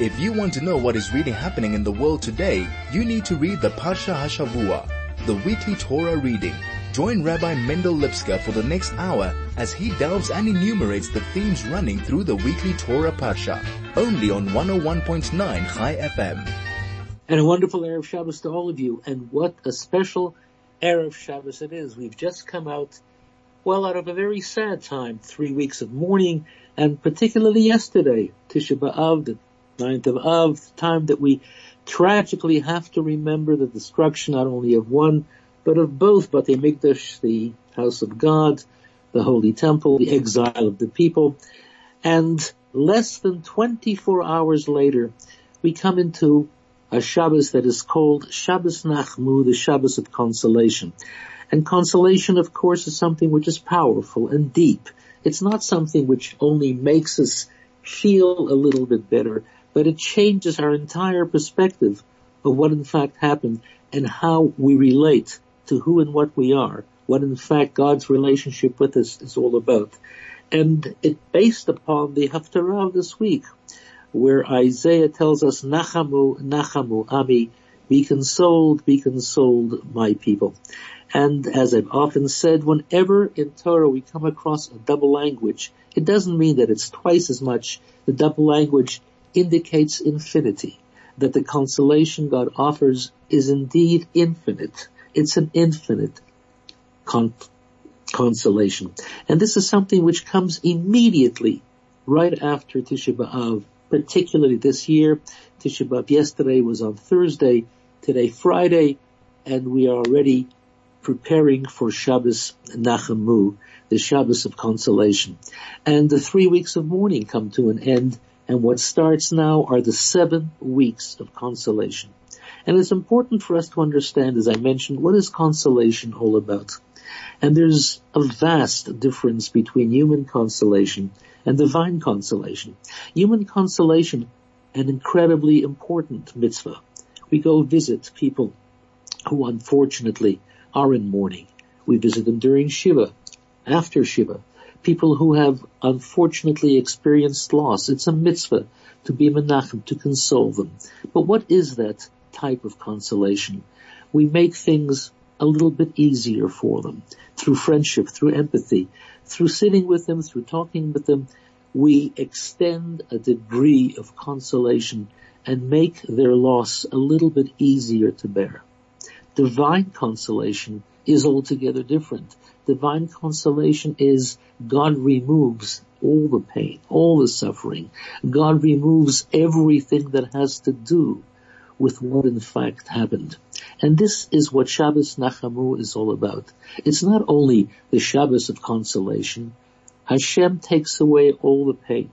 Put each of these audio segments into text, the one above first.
If you want to know what is really happening in the world today, you need to read the Parsha Hashavua, the weekly Torah reading. Join Rabbi Mendel Lipskar for the next hour as he delves and enumerates the themes running through the weekly Torah Parsha, only on 101.9 Chai FM. And a wonderful Erev Shabbos to all of you, and what a special Erev Shabbos it is. We've just come out, well, out of a very sad time, three weeks of mourning, and particularly yesterday, Tisha B'Av, the ninth of Av, time that we tragically have to remember the destruction not only of one, but of both but the Mikdash, the house of God, the holy temple, the exile of the people, and less than 24 hours later, we come into a Shabbos that is called Shabbos Nachmu, the Shabbos of consolation. And consolation, of course, is something which is powerful and deep. It's not something which only makes us feel a little bit better, but it changes our entire perspective of what in fact happened and how we relate to who and what we are, what in fact God's relationship with us is all about. And it's based upon the Haftarah of this week, where Isaiah tells us, Nachamu, Nachamu, Ami, be consoled, be consoled, my people. And as I've often said, whenever in Torah we come across a double language, it doesn't mean that it's twice as much. The double language indicates infinity, that the consolation God offers is indeed infinite. It's an infinite con- consolation. And this is something which comes immediately right after Tisha B'Av, particularly this year. Tisha B'Av yesterday was on Thursday, today Friday, and we are already preparing for Shabbos Nachamu, the Shabbos of consolation. And the three weeks of mourning come to an end, and what starts now are the seven weeks of consolation. And it's important for us to understand, as I mentioned, what is consolation all about? And there's a vast difference between human consolation and divine consolation. Human consolation, an incredibly important mitzvah. We go visit people who unfortunately are in mourning. We visit them during Shiva, after Shiva. People who have unfortunately experienced loss. It's a mitzvah to be menachem, to console them. But what is that type of consolation. We make things a little bit easier for them through friendship, through empathy, through sitting with them, through talking with them. We extend a degree of consolation and make their loss a little bit easier to bear. Divine consolation is altogether different. Divine consolation is God removes all the pain, all the suffering. God removes everything that has to do with what in fact happened. And this is what Shabbos Nachamu is all about. It's not only the Shabbos of consolation. Hashem takes away all the pain.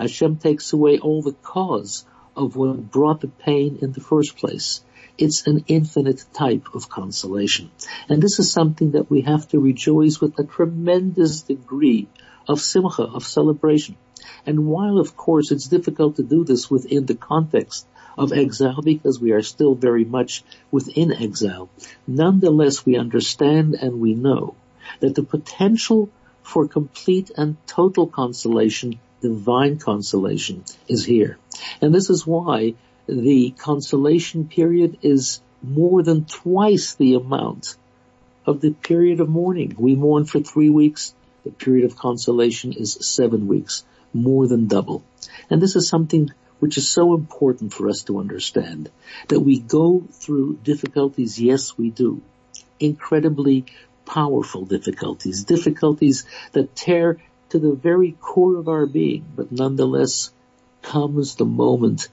Hashem takes away all the cause of what brought the pain in the first place. It's an infinite type of consolation. And this is something that we have to rejoice with a tremendous degree of simcha, of celebration. And while of course it's difficult to do this within the context of exile because we are still very much within exile. Nonetheless, we understand and we know that the potential for complete and total consolation, divine consolation, is here. And this is why the consolation period is more than twice the amount of the period of mourning. We mourn for three weeks. The period of consolation is seven weeks, more than double. And this is something which is so important for us to understand that we go through difficulties. Yes, we do. Incredibly powerful difficulties, difficulties that tear to the very core of our being, but nonetheless comes the moment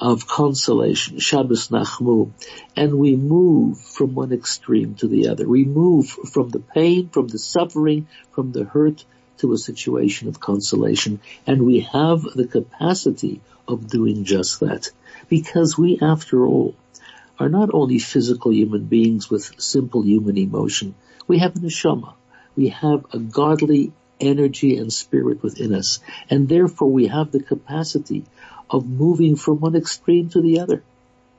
of consolation, Shabbos Nachmu, and we move from one extreme to the other. We move from the pain, from the suffering, from the hurt to a situation of consolation, and we have the capacity of doing just that. Because we, after all, are not only physical human beings with simple human emotion, we have a neshama. We have a godly energy and spirit within us, and therefore we have the capacity of moving from one extreme to the other.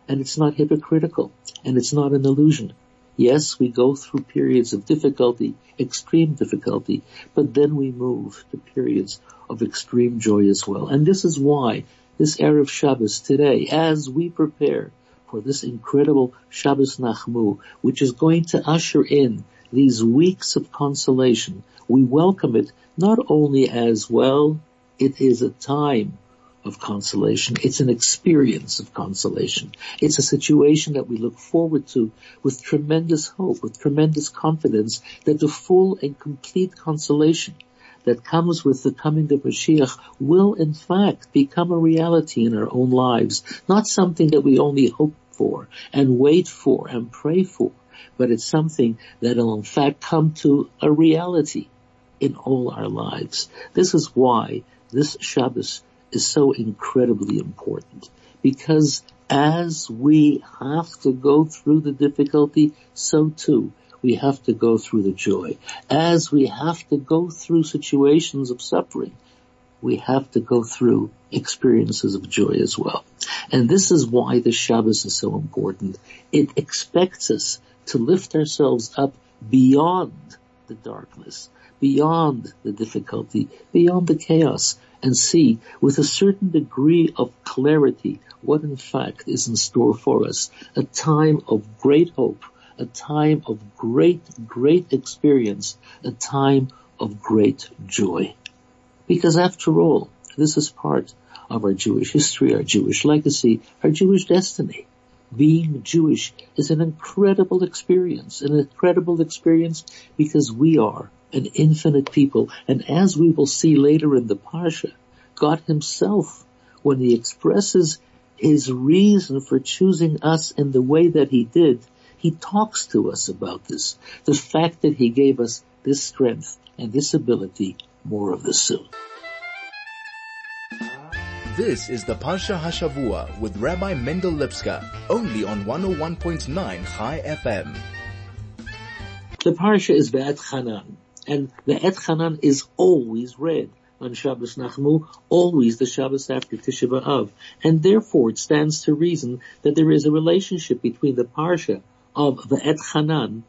And it's not hypocritical, and it's not an illusion. Yes, we go through periods of difficulty, extreme difficulty, but then we move to periods of extreme joy as well. And this is why this Erev Shabbos today, as we prepare for this incredible Shabbos Nachmu, which is going to usher in these weeks of consolation, we welcome it not only as well, it is a time of consolation. It's an experience of consolation. It's a situation that we look forward to with tremendous hope, with tremendous confidence that the full and complete consolation that comes with the coming of Mashiach will in fact become a reality in our own lives, not something that we only hope for and wait for and pray for, but it's something that will in fact come to a reality in all our lives. This is why this Shabbos is so incredibly important because as we have to go through the difficulty, so too we have to go through the joy. As we have to go through situations of suffering, we have to go through experiences of joy as well. And this is why the Shabbos is so important. It expects us to lift ourselves up beyond the darkness, beyond the difficulty, beyond the chaos, and see with a certain degree of clarity what in fact is in store for us. A time of great hope, a time of great, great experience, a time of great joy. Because after all, this is part of our Jewish history, our Jewish legacy, our Jewish destiny. Being Jewish is an incredible experience, an incredible experience because we are an infinite people. And as we will see later in the Parsha, God himself, when he expresses his reason for choosing us in the way that he did, he talks to us about this. The fact that he gave us this strength and this ability, more of this soon. This is the Parsha Hashavua with Rabbi Mendel Lipskar, only on 101.9 Chai FM. The Parsha is Ve'et Hanan, and Ve'et Hanan is always read on Shabbos Nachmu, always the Shabbos after Tisha B'Av. And therefore it stands to reason that there is a relationship between the Parsha of Ve'et Hanan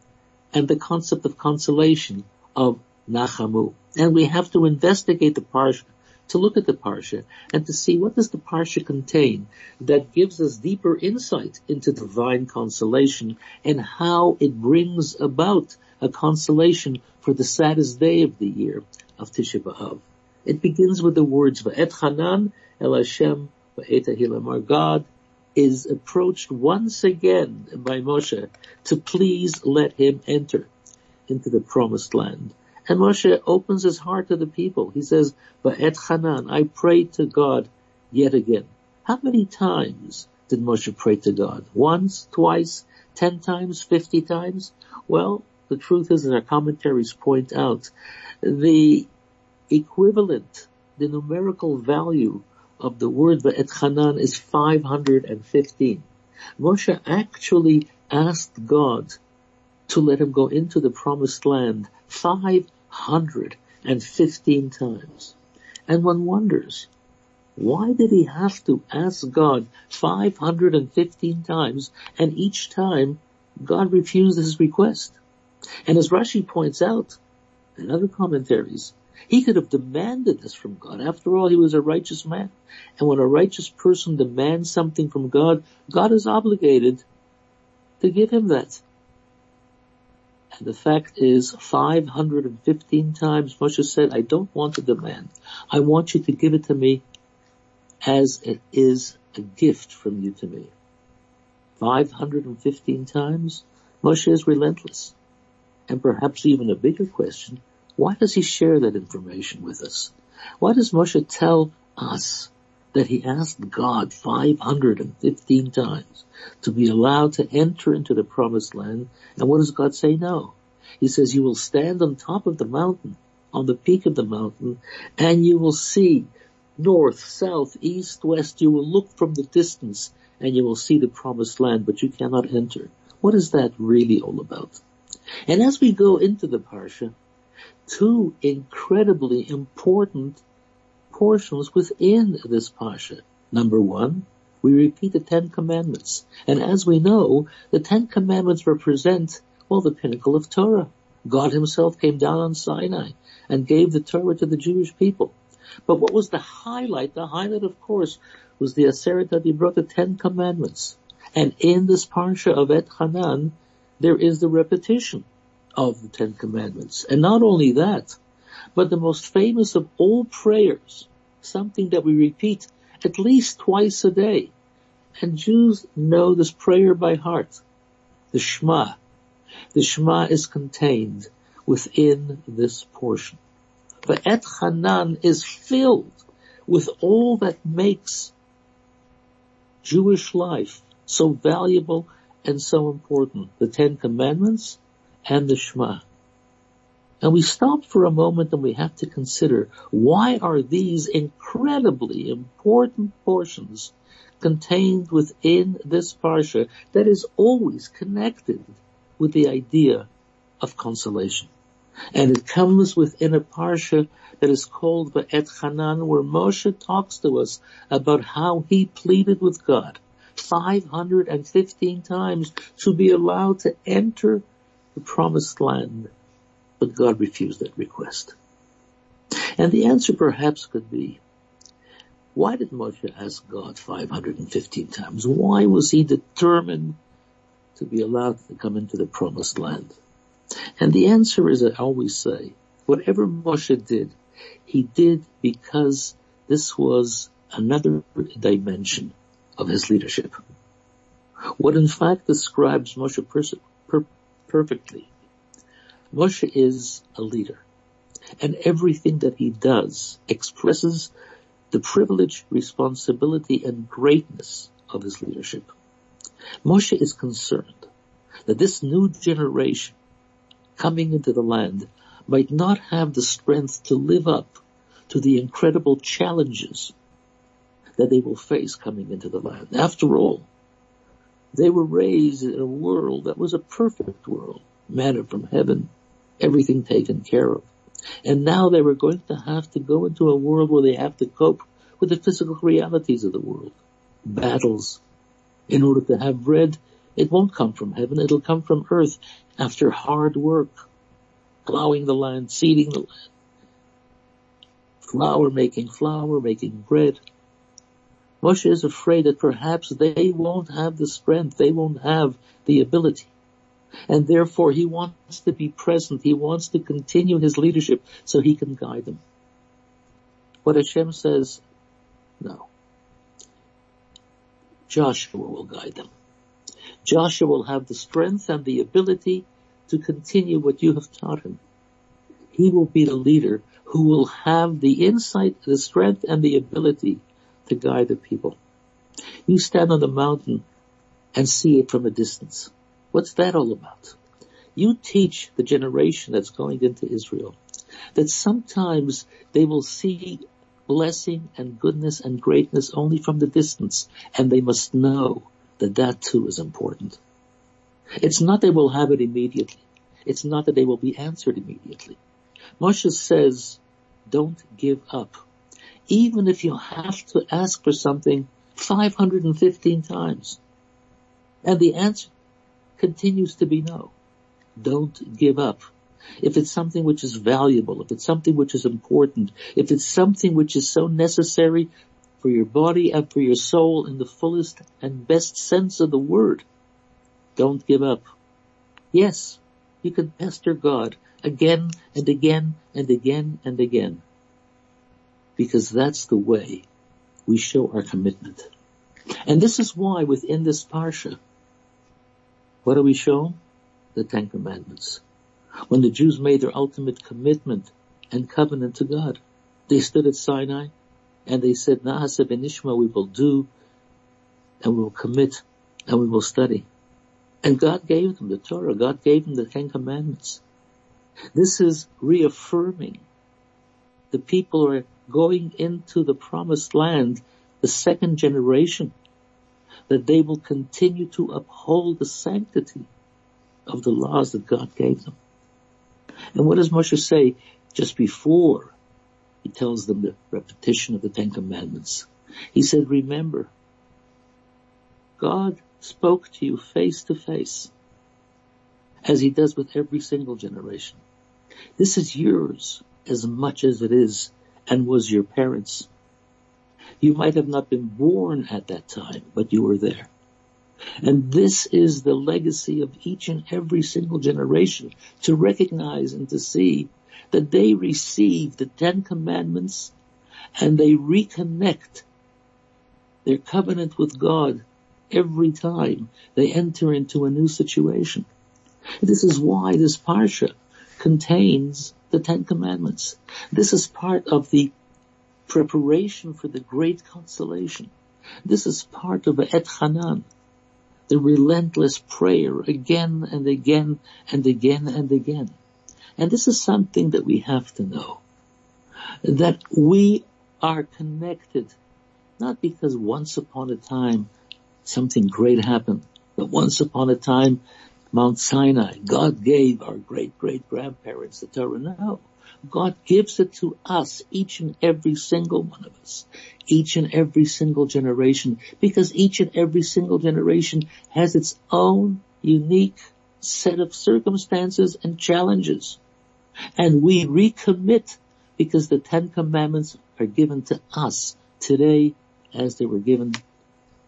and the concept of consolation of Nachamu. And we have to investigate the Parsha to look at the Parsha and to see what does the Parsha contain that gives us deeper insight into divine consolation and how it brings about a consolation for the saddest day of the year of Tisha B'Av. It begins with the words Va'et Hanan El Hashem Va'et Ahilamar. God is approached once again by Moshe to please let him enter into the promised land. And Moshe opens his heart to the people. He says, Va'et Hanan, I pray to God yet again. How many times did Moshe pray to God? Once, twice, ten times, fifty times? Well, the truth is, as our commentaries point out, the equivalent, the numerical value of the word Va'et Hanan is 515. Moshe actually asked God to let him go into the promised land 515 times. And one wonders, why did he have to ask God 515 times and each time God refused his request? And as Rashi points out in other commentaries, he could have demanded this from God. After all, he was a righteous man. And when a righteous person demands something from God, God is obligated to give him that. And the fact is, 515 times Moshe said, I don't want to demand. I want you to give it to me as it is a gift from you to me. 515 times, Moshe is relentless. And perhaps even a bigger question, why does he share that information with us? Why does Moshe tell us that he asked God 515 times to be allowed to enter into the promised land? And what does God say no? He says, you will stand on top of the mountain, on the peak of the mountain, and you will see north, south, east, west. You will look from the distance and you will see the promised land, but you cannot enter. What is that really all about? And as we go into the Parsha, two incredibly important portions within this Parsha. Number one, we repeat the Ten Commandments. And as we know, the Ten Commandments represent, well, the pinnacle of Torah. God himself came down on Sinai and gave the Torah to the Jewish people. But what was the highlight? The highlight, of course, was the Aseret HaDibrot the Ten Commandments. And in this parsha of Et Hanan, there is the repetition of the Ten Commandments. And not only that, but the most famous of all prayers, something that we repeat at least twice a day. And Jews know this prayer by heart. The Shema. The Shema is contained within this portion. The Et Hanan is filled with all that makes Jewish life so valuable and so important. The Ten Commandments and the Shema. And we stop for a moment and we have to consider why are these incredibly important portions contained within this parsha that is always connected with the idea of consolation. And it comes within a parsha that is called Et Hanan where Moshe talks to us about how he pleaded with God 515 times to be allowed to enter the promised land but God refused that request. And the answer perhaps could be, why did Moshe ask God 515 times? Why was he determined to be allowed to come into the promised land? And the answer is, I always say, whatever Moshe did, he did because this was another dimension of his leadership. What in fact describes Moshe per- per- perfectly Moshe is a leader and everything that he does expresses the privilege, responsibility and greatness of his leadership. Moshe is concerned that this new generation coming into the land might not have the strength to live up to the incredible challenges that they will face coming into the land. After all, they were raised in a world that was a perfect world, manna from heaven, everything taken care of. And now they were going to have to go into a world where they have to cope with the physical realities of the world. Battles. In order to have bread, it won't come from heaven, it'll come from earth after hard work. Plowing the land, seeding the land. Flour, making flour, making bread. Moshe is afraid that perhaps they won't have the strength, they won't have the ability and therefore he wants to be present. He wants to continue his leadership so he can guide them. But Hashem says, no. Joshua will guide them. Joshua will have the strength and the ability to continue what you have taught him. He will be the leader who will have the insight, the strength, and the ability to guide the people. You stand on the mountain and see it from a distance. What's that all about? You teach the generation that's going into Israel that sometimes they will see blessing and goodness and greatness only from the distance and they must know that that too is important. It's not they will have it immediately. It's not that they will be answered immediately. Moshe says, don't give up. Even if you have to ask for something 515 times. And the answer continues to be no. Don't give up. If it's something which is valuable, if it's something which is important, if it's something which is so necessary for your body and for your soul in the fullest and best sense of the word, don't give up. Yes, you can pester God again and again and again and again. Because that's the way we show our commitment. And this is why within this parsha, what are we shown? The Ten Commandments. When the Jews made their ultimate commitment and covenant to God, they stood at Sinai and they said, Na'aseh Benishma, we will do and we will commit and we will study. And God gave them the Torah. God gave them the Ten Commandments. This is reaffirming the people are going into the promised land, the second generation that they will continue to uphold the sanctity of the laws that God gave them. And what does Moshe say just before he tells them the repetition of the Ten Commandments? He said, remember, God spoke to you face to face as he does with every single generation. This is yours as much as it is and was your parents. You might have not been born at that time, but you were there. And this is the legacy of each and every single generation to recognize and to see that they receive the Ten Commandments and they reconnect their covenant with God every time they enter into a new situation. This is why this Parsha contains the Ten Commandments. This is part of the preparation for the great consolation. This is part of Et Hanan, the relentless prayer again and again and again and again. And this is something that we have to know. That we are connected, not because once upon a time something great happened, but once upon a time Mount Sinai, God gave our great great grandparents the Torah. No. God gives it to us, each and every single one of us, each and every single generation, because each and every single generation has its own unique set of circumstances and challenges. And we recommit because the Ten Commandments are given to us today as they were given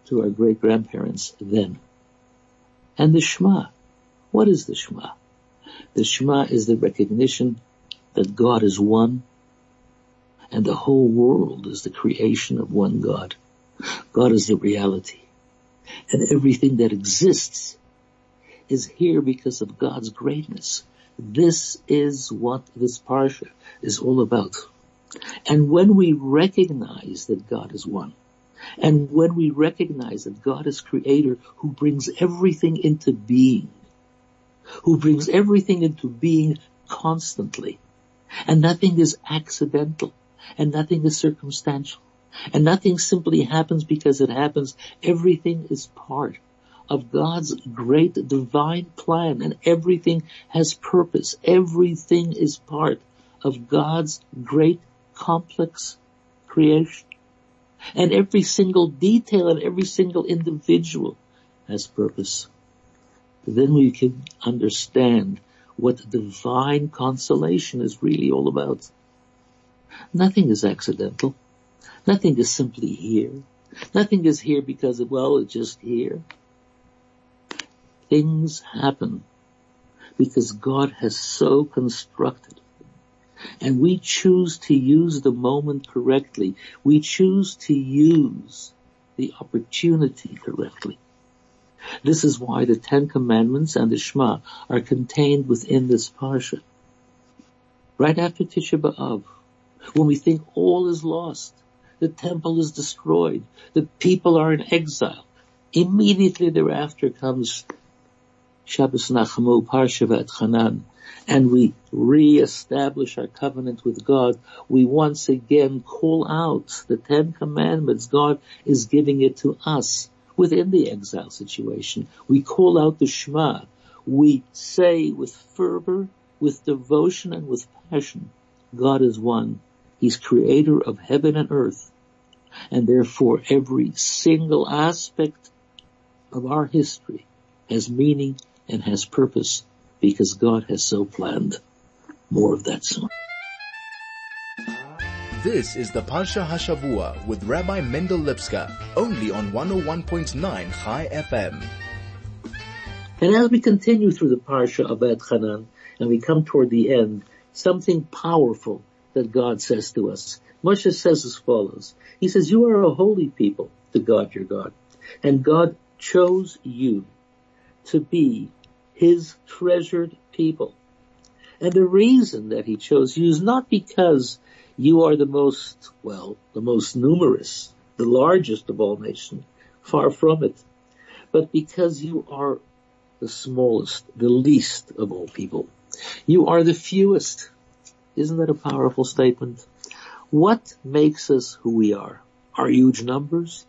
to our great grandparents then. And the Shema. What is the Shema? The Shema is the recognition that God is one and the whole world is the creation of one God. God is the reality. And everything that exists is here because of God's greatness. This is what this parsha is all about. And when we recognize that God is one, and when we recognize that God is creator who brings everything into being, who brings everything into being constantly, and nothing is accidental. And nothing is circumstantial. And nothing simply happens because it happens. Everything is part of God's great divine plan and everything has purpose. Everything is part of God's great complex creation. And every single detail and every single individual has purpose. Then we can understand what divine consolation is really all about. Nothing is accidental. Nothing is simply here. Nothing is here because, of, well, it's just here. Things happen because God has so constructed. And we choose to use the moment correctly. We choose to use the opportunity correctly. This is why the Ten Commandments and the Shema are contained within this parsha. Right after Tisha B'Av, when we think all is lost, the temple is destroyed, the people are in exile, immediately thereafter comes Shabbos Nachamu, Parsha V'Etchanan, and we re-establish our covenant with God, we once again call out the Ten Commandments. God is giving it to us within the exile situation. We call out the Shema. We say with fervor, with devotion and with passion, God is one. He's creator of heaven and earth. And therefore every single aspect of our history has meaning and has purpose because God has so planned. More of that soon. This is the Parsha Hashavua with Rabbi Mendel Lipskar, only on 101.9 Chai FM. And as we continue through the Parsha of Hanan, and we come toward the end, something powerful that God says to us. Moshe says as follows. He says, you are a holy people to God your God. And God chose you to be his treasured people. And the reason that he chose you is not because you are the most, well, the most numerous, the largest of all nations. Far from it. But because you are the smallest, the least of all people. You are the fewest. Isn't that a powerful statement? What makes us who we are? Our huge numbers?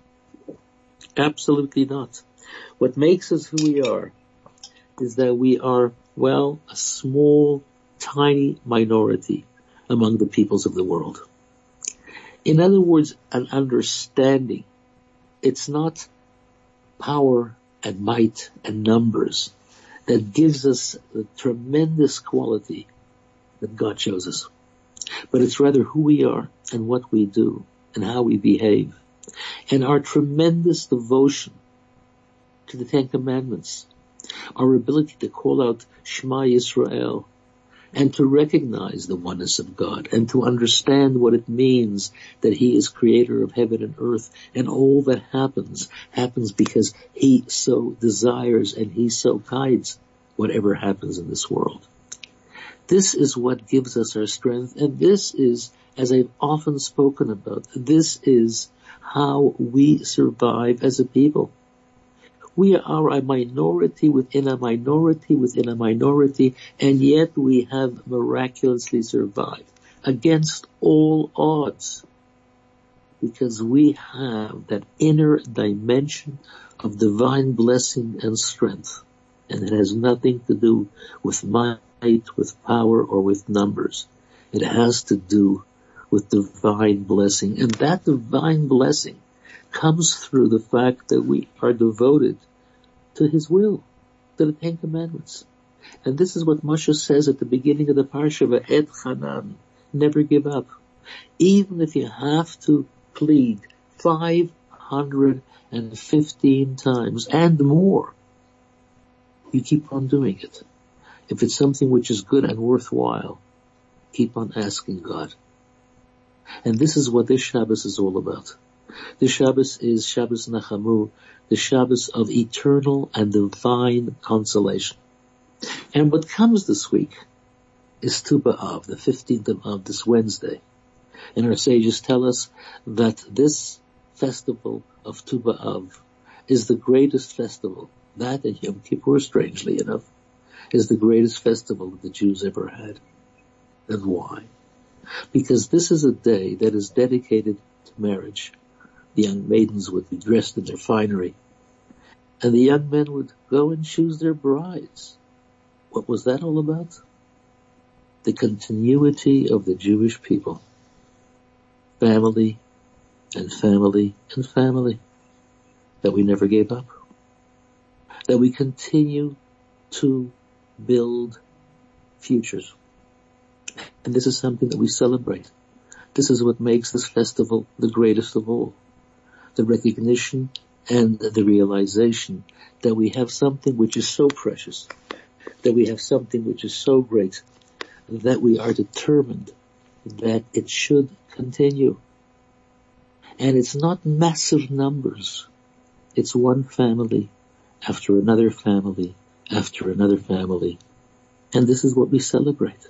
Absolutely not. What makes us who we are is that we are, well, a small, tiny minority among the peoples of the world. In other words, an understanding. It's not power and might and numbers that gives us the tremendous quality that God shows us. but it's rather who we are and what we do and how we behave and our tremendous devotion to the Ten Commandments, our ability to call out Shema Yisrael and to recognize the oneness of God and to understand what it means that He is creator of heaven and earth and all that happens happens because He so desires and He so guides whatever happens in this world. This is what gives us our strength and this is, as I've often spoken about, this is how we survive as a people. We are a minority within a minority within a minority, and yet we have miraculously survived against all odds because we have that inner dimension of divine blessing and strength. And it has nothing to do with might, with power, or with numbers. It has to do with divine blessing. And that divine blessing comes through the fact that we are devoted to his will, to the Ten Commandments. And this is what Moshe says at the beginning of the parsha, Et Chanan, never give up. Even if you have to plead 515 times and more, you keep on doing it. If it's something which is good and worthwhile, keep on asking God. And this is what this Shabbos is all about. The Shabbos is Shabbos Nachamu, the Shabbos of eternal and divine consolation. And what comes this week is Tu B'Av, the 15th of Av, this Wednesday. And our sages tell us that this festival of Tu B'Av is the greatest festival. That and Yom Kippur, strangely enough, is the greatest festival that the Jews ever had. And why? Because this is a day that is dedicated to marriage young maidens would be dressed in their finery, and the young men would go and choose their brides. What was that all about? The continuity of the Jewish people. Family and family and family. That we never gave up. That we continue to build futures. And this is something that we celebrate. This is what makes this festival the greatest of all the recognition and the realization that we have something which is so precious, that we have something which is so great, that we are determined that it should continue. And it's not massive numbers. It's one family after another family after another family. And this is what we celebrate.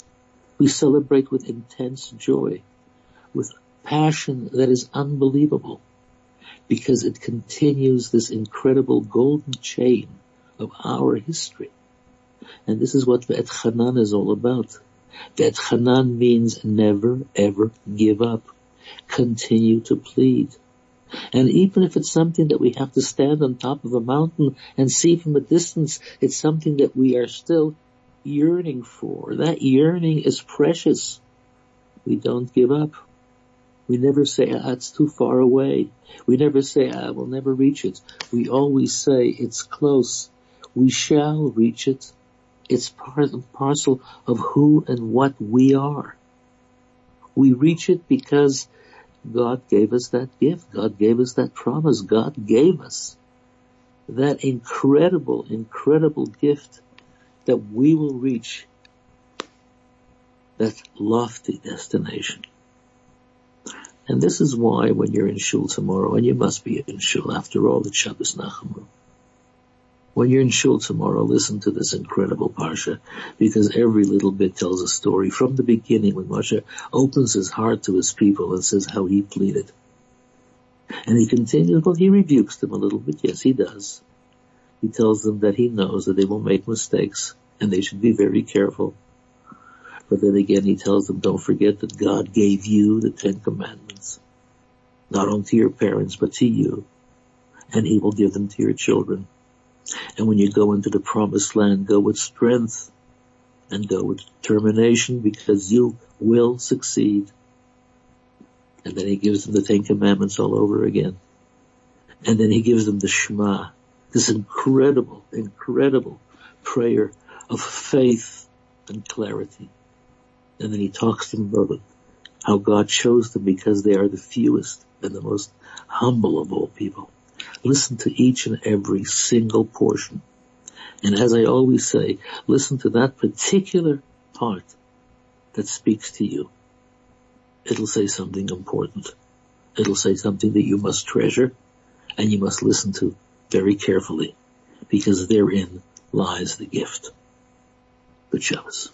We celebrate with intense joy, with passion that is unbelievable because it continues this incredible golden chain of our history. And this is what Ve'et Chanan is all about. Ve'et Chanan means never ever give up. Continue to plead. And even if it's something that we have to stand on top of a mountain and see from a distance, it's something that we are still yearning for. That yearning is precious. We don't give up. We never say, ah, it's too far away. We never say, I ah, will never reach it. We always say, it's close. We shall reach it. It's part and parcel of who and what we are. We reach it because God gave us that gift. God gave us that promise. God gave us that incredible, incredible gift that we will reach that lofty destination. And this is why when you're in shul tomorrow, and you must be in shul after all, it's Shabbos Nachamu. When you're in shul tomorrow, listen to this incredible parsha, because every little bit tells a story from the beginning when Moshe opens his heart to his people and says how he pleaded. And he continues, well, he rebukes them a little bit. Yes, he does. He tells them that he knows that they will make mistakes and they should be very careful. But then again, he tells them, don't forget that God gave you the Ten Commandments, not only to your parents, but to you, and he will give them to your children. And when you go into the promised land, go with strength and go with determination because you will succeed. And then he gives them the Ten Commandments all over again. And then he gives them the Shema, this incredible, incredible prayer of faith and clarity. And then he talks to them about how God chose them because they are the fewest and the most humble of all people. Listen to each and every single portion. And as I always say, listen to that particular part that speaks to you. It'll say something important. It'll say something that you must treasure and you must listen to very carefully because therein lies the gift. Good Shabbos.